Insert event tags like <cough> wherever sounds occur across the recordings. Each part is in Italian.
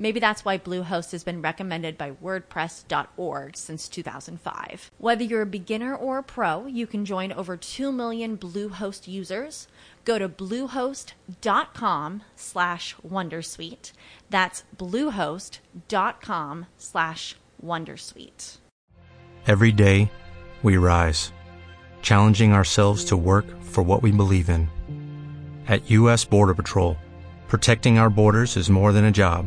Maybe that's why Bluehost has been recommended by WordPress.org since 2005. Whether you're a beginner or a pro, you can join over 2 million Bluehost users. Go to bluehost.com slash wondersuite. That's bluehost.com slash wondersuite. Every day, we rise, challenging ourselves to work for what we believe in. At U.S. Border Patrol, protecting our borders is more than a job,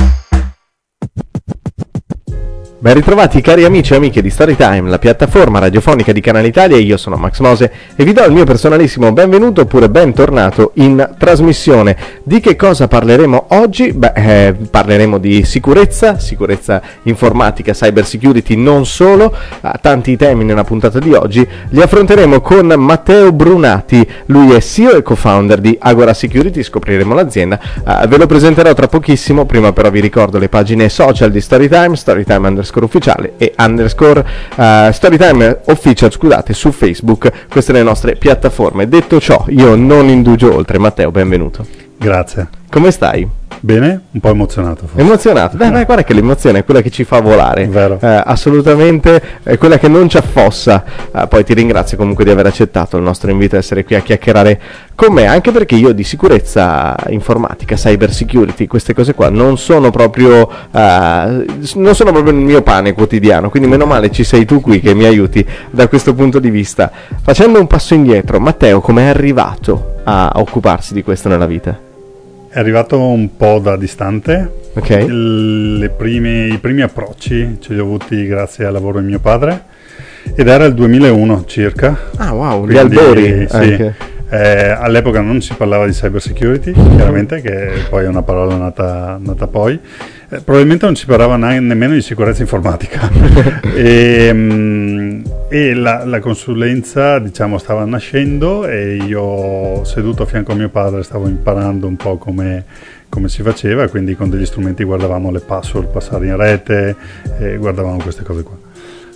Ben ritrovati cari amici e amiche di Storytime, la piattaforma radiofonica di Canale Italia, io sono Max Mose e vi do il mio personalissimo benvenuto oppure bentornato in trasmissione. Di che cosa parleremo oggi? Beh, eh, parleremo di sicurezza, sicurezza informatica, cyber security, non solo, tanti temi nella puntata di oggi, li affronteremo con Matteo Brunati, lui è CEO e co-founder di Agora Security, scopriremo l'azienda, eh, ve lo presenterò tra pochissimo, prima però vi ricordo le pagine social di Storytime, Storytime underscore ufficiale e underscore uh, Storytime official, scusate, su Facebook. Queste le nostre piattaforme. Detto ciò, io non indugio oltre. Matteo, benvenuto. Grazie. Come stai? Bene, un po' emozionato. Forse. Emozionato? Beh, beh, guarda che l'emozione è quella che ci fa volare. Vero. Eh, assolutamente è quella che non ci affossa. Eh, poi ti ringrazio comunque di aver accettato il nostro invito a essere qui a chiacchierare con me, anche perché io di sicurezza informatica, cyber security, queste cose qua non sono proprio eh, non sono proprio il mio pane quotidiano, quindi meno male ci sei tu qui che mi aiuti da questo punto di vista. Facendo un passo indietro, Matteo, come è arrivato a occuparsi di questo nella vita? È arrivato un po' da distante. Ok. Il- prime- I primi approcci ce li ho avuti grazie al lavoro di mio padre ed era il 2001 circa. Ah, wow, gli Quindi, albori. sì. Eh, all'epoca non si parlava di cyber security, chiaramente, che poi è una parola nata, nata poi. Eh, probabilmente non si parlava na- nemmeno di sicurezza informatica. <laughs> e mm, e la, la consulenza, diciamo, stava nascendo e io seduto a fianco a mio padre stavo imparando un po' come, come si faceva, quindi con degli strumenti guardavamo le password passare in rete e guardavamo queste cose qua.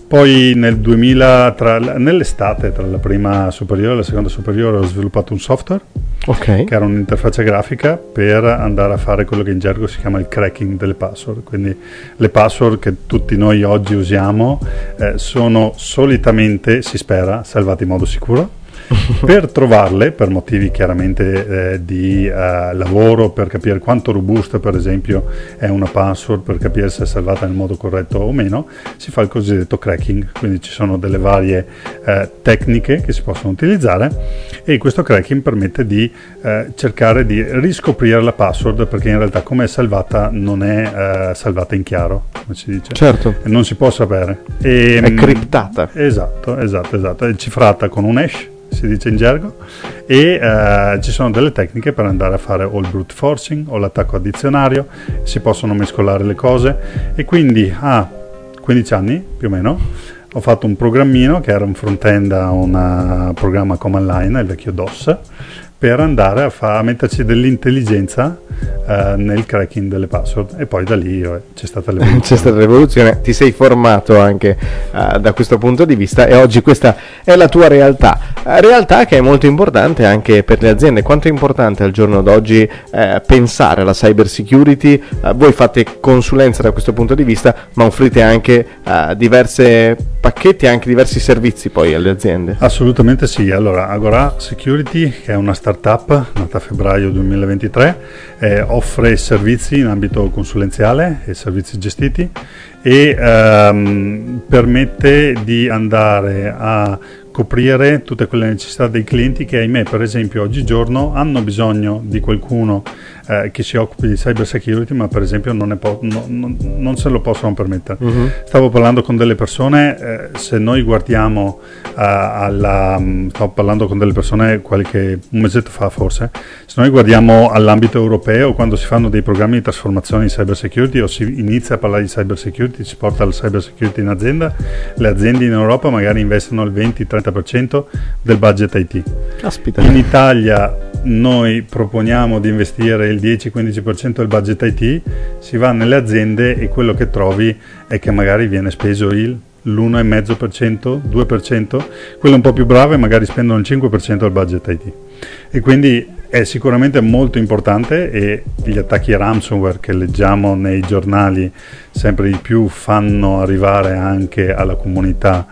Poi nel 2000, tra, nell'estate, tra la prima superiore e la seconda superiore, ho sviluppato un software Ok. che era un'interfaccia grafica per andare a fare quello che in gergo si chiama il cracking delle password. Quindi le password che tutti noi oggi usiamo eh, sono solitamente, si spera, salvate in modo sicuro. <laughs> per trovarle, per motivi chiaramente eh, di eh, lavoro, per capire quanto robusta per esempio è una password, per capire se è salvata nel modo corretto o meno, si fa il cosiddetto cracking, quindi ci sono delle varie eh, tecniche che si possono utilizzare e questo cracking permette di eh, cercare di riscoprire la password perché in realtà come è salvata non è eh, salvata in chiaro, come si dice. Certo. Non si può sapere. E, È mm, criptata. Esatto, esatto, esatto. È cifrata con un hash, si dice in gergo, e eh, ci sono delle tecniche per andare a fare o il brute forcing o l'attacco addizionario, si possono mescolare le cose. E quindi a 15 anni più o meno ho fatto un programmino che era un front-end a un eh, programma command line, il vecchio DOS, per andare a, fa- a metterci dell'intelligenza eh, nel cracking delle password e poi da lì eh, c'è stata <laughs> l'evoluzione. c'è stata l'evoluzione, ti sei formato anche uh, da questo punto di vista e oggi questa è la tua realtà, uh, realtà che è molto importante anche per le aziende. Quanto è importante al giorno d'oggi uh, pensare alla cyber security? voi fate consulenza da questo punto di vista, ma offrite anche diversi pacchetti e anche diversi servizi poi alle aziende. Assolutamente sì, allora Agora Security che è una startup nata a febbraio 2023 eh, offre servizi in ambito consulenziale e servizi gestiti e ehm, permette di andare a coprire tutte quelle necessità dei clienti che ahimè per esempio oggigiorno hanno bisogno di qualcuno eh, che si occupi di cyber security ma per esempio non, po- no, no, non se lo possono permettere. Uh-huh. Stavo parlando con delle persone, eh, se noi guardiamo uh, alla... Um, stavo parlando con delle persone qualche un mesetto fa forse, se noi guardiamo all'ambito europeo quando si fanno dei programmi di trasformazione in cyber security o si inizia a parlare di cyber security, si porta la cyber security in azienda, le aziende in Europa magari investono il 20-30 30% del budget IT. Caspita. In Italia noi proponiamo di investire il 10-15% del budget IT, si va nelle aziende e quello che trovi è che magari viene speso il l'1,5%, 2%, quello un po' più brave magari spendono il 5% del budget IT. E quindi è sicuramente molto importante e gli attacchi ransomware che leggiamo nei giornali sempre di più fanno arrivare anche alla comunità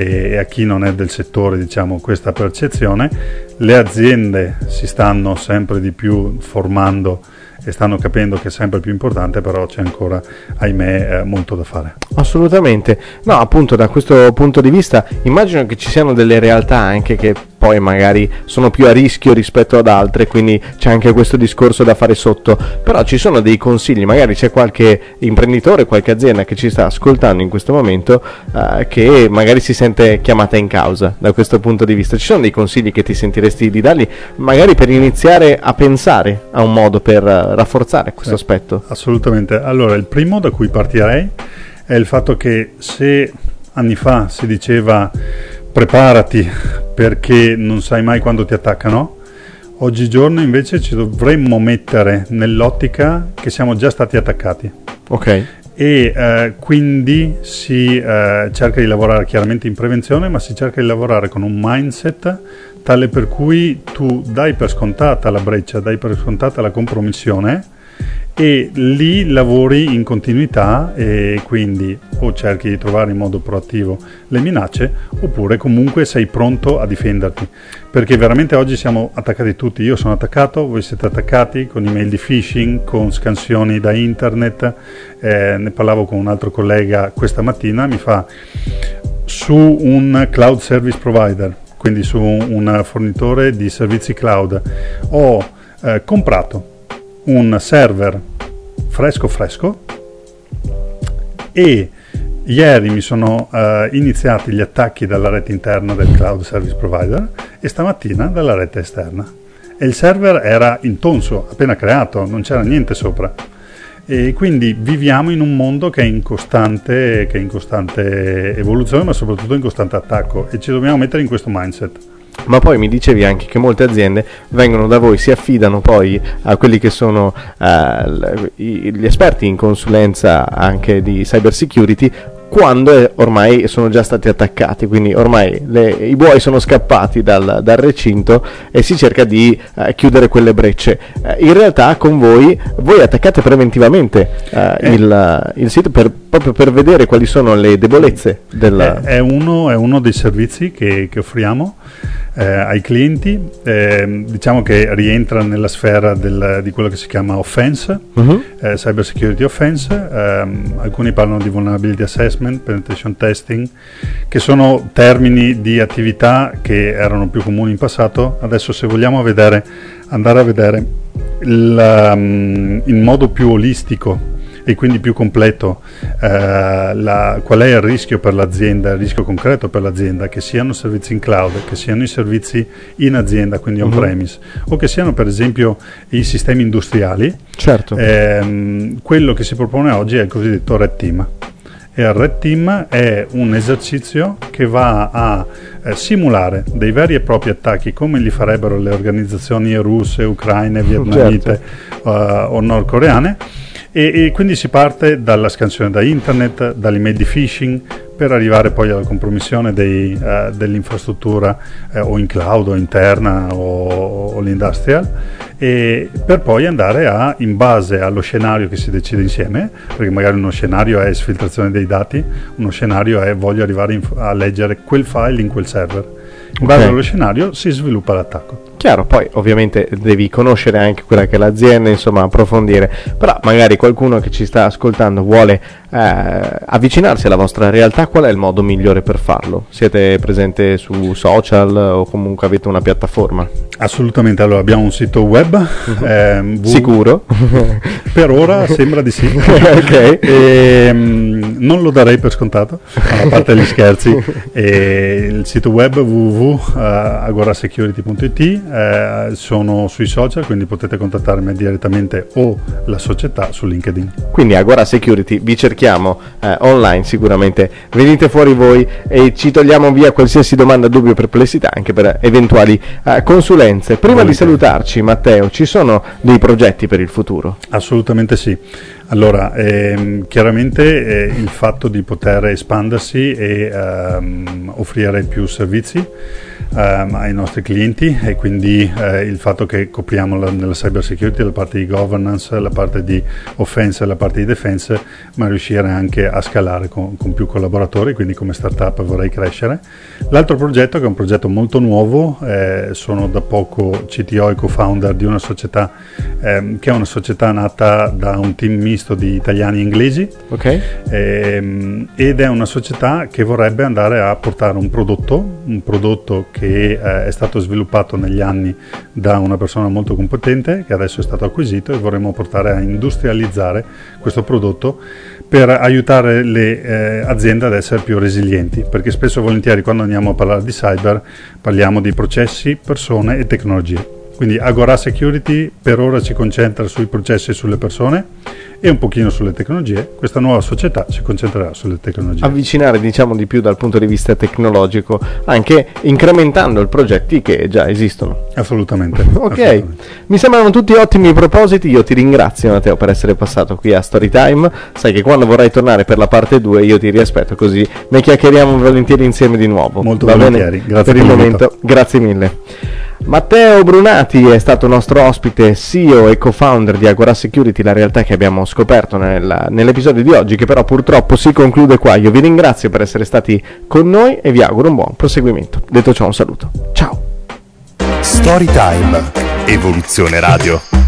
e a chi non è del settore diciamo, questa percezione. Le aziende si stanno sempre di più formando e stanno capendo che è sempre più importante, però c'è ancora, ahimè, eh, molto da fare. Assolutamente. No, appunto, da questo punto di vista immagino che ci siano delle realtà anche che poi magari sono più a rischio rispetto ad altre, quindi c'è anche questo discorso da fare sotto. Però ci sono dei consigli, magari c'è qualche imprenditore, qualche azienda che ci sta ascoltando in questo momento eh, che magari si sente chiamata in causa da questo punto di vista. Ci sono dei consigli che ti sentiresti di dargli, magari per iniziare a pensare a un modo per uh, rafforzare questo sì, aspetto? Assolutamente. Allora, il primo da cui partirei è il fatto che se anni fa si diceva preparati perché non sai mai quando ti attaccano. Oggigiorno invece ci dovremmo mettere nell'ottica che siamo già stati attaccati. Ok. E eh, quindi si eh, cerca di lavorare chiaramente in prevenzione, ma si cerca di lavorare con un mindset tale per cui tu dai per scontata la breccia, dai per scontata la compromissione e lì lavori in continuità e quindi o cerchi di trovare in modo proattivo le minacce oppure comunque sei pronto a difenderti. Perché veramente oggi siamo attaccati tutti. Io sono attaccato voi siete attaccati con email di phishing con scansioni da internet. Eh, ne parlavo con un altro collega questa mattina mi fa su un cloud service provider quindi su un fornitore di servizi cloud ho eh, comprato un server fresco fresco e ieri mi sono uh, iniziati gli attacchi dalla rete interna del cloud service provider e stamattina dalla rete esterna. E il server era intonso, appena creato, non c'era niente sopra. E quindi viviamo in un mondo che è in costante, che è in costante evoluzione, ma soprattutto in costante attacco e ci dobbiamo mettere in questo mindset ma poi mi dicevi anche che molte aziende vengono da voi, si affidano poi a quelli che sono uh, gli esperti in consulenza anche di cyber security quando ormai sono già stati attaccati, quindi ormai le, i buoi sono scappati dal, dal, recinto e si cerca di uh, chiudere quelle brecce. Uh, in realtà con voi, voi attaccate preventivamente uh, eh. il, il, sito per, proprio per vedere quali sono le debolezze del... È, è, uno, è uno, dei servizi che, che offriamo eh, ai clienti, eh, diciamo che rientra nella sfera del, di quello che si chiama offense, uh-huh. eh, cyber security offense, ehm, alcuni parlano di vulnerability assessment, penetration testing, che sono termini di attività che erano più comuni in passato, adesso se vogliamo vedere, andare a vedere il, um, in modo più olistico e quindi più completo eh, la, qual è il rischio per l'azienda, il rischio concreto per l'azienda, che siano servizi in cloud, che siano i servizi in azienda, quindi on premise, uh-huh. o che siano per esempio i sistemi industriali. Certo. Ehm, quello che si propone oggi è il cosiddetto Red Team. E il Red Team è un esercizio che va a eh, simulare dei veri e propri attacchi come li farebbero le organizzazioni russe, ucraine, vietnamite certo. uh, o nordcoreane. E, e, quindi si parte dalla scansione da internet, dall'email di phishing, per arrivare poi alla compromissione dei, uh, dell'infrastruttura uh, o in cloud o interna o, o l'industrial per poi andare a, in base allo scenario che si decide insieme, perché magari uno scenario è sfiltrazione dei dati, uno scenario è voglio arrivare in, a leggere quel file in quel server. In base okay. allo scenario si sviluppa l'attacco. Chiaro, poi ovviamente devi conoscere anche quella che è l'azienda, insomma, approfondire, però magari qualcuno che ci sta ascoltando vuole eh, avvicinarsi alla vostra realtà, qual è il modo migliore per farlo? Siete presente su social o comunque avete una piattaforma? Assolutamente, allora abbiamo un sito web. <laughs> Eh, v- Sicuro? <laughs> per ora sembra di sì. <laughs> ok. E, um, non lo darei per scontato, a parte gli scherzi. E il sito web www.agorasecurity.it eh, sono sui social, quindi potete contattarmi direttamente o la società su LinkedIn. Quindi Agora Security vi cerchiamo eh, online sicuramente, venite fuori voi e ci togliamo via qualsiasi domanda, dubbio o perplessità anche per eventuali eh, consulenze. Prima Volete. di salutarci Matteo, ci sono dei progetti per il futuro? Assolutamente sì. Allora, ehm, chiaramente eh, il fatto di poter espandersi e ehm, offrire più servizi ehm, ai nostri clienti e quindi eh, il fatto che copriamo la, nella cyber security la parte di governance, la parte di offense la parte di defense, ma riuscire anche a scalare con, con, più collaboratori, quindi come startup vorrei crescere. L'altro progetto che è un progetto molto nuovo, eh, sono da poco CTO e co-founder di una società ehm, che è una società nata da un team di italiani e inglesi okay. ehm, ed è una società che vorrebbe andare a portare un prodotto, un prodotto che eh, è stato sviluppato negli anni da una persona molto competente che adesso è stato acquisito e vorremmo portare a industrializzare questo prodotto per aiutare le eh, aziende ad essere più resilienti, perché spesso e volentieri quando andiamo a parlare di cyber parliamo di processi, persone e tecnologie. Quindi Agora Security per ora si concentra sui processi e sulle persone e un pochino sulle tecnologie. Questa nuova società si concentrerà sulle tecnologie. Avvicinare diciamo di più dal punto di vista tecnologico, anche incrementando i progetti che già esistono. Assolutamente. ok, assolutamente. mi sembrano tutti ottimi propositi. Io ti ringrazio Matteo per essere passato qui a Storytime. Sai che quando vorrai tornare per la parte 2 io ti riaspetto così ne chiacchieriamo volentieri insieme di nuovo. Molto Va volentieri. Bene? Grazie per il momento. Grazie mille. Matteo Brunati è stato nostro ospite, CEO e co-founder di Agora Security, la realtà che abbiamo scoperto nel, nell'episodio di oggi, che però purtroppo si conclude qua. Io vi ringrazio per essere stati con noi e vi auguro un buon proseguimento. Detto ciò, un saluto. Ciao. Storytime, Evoluzione Radio.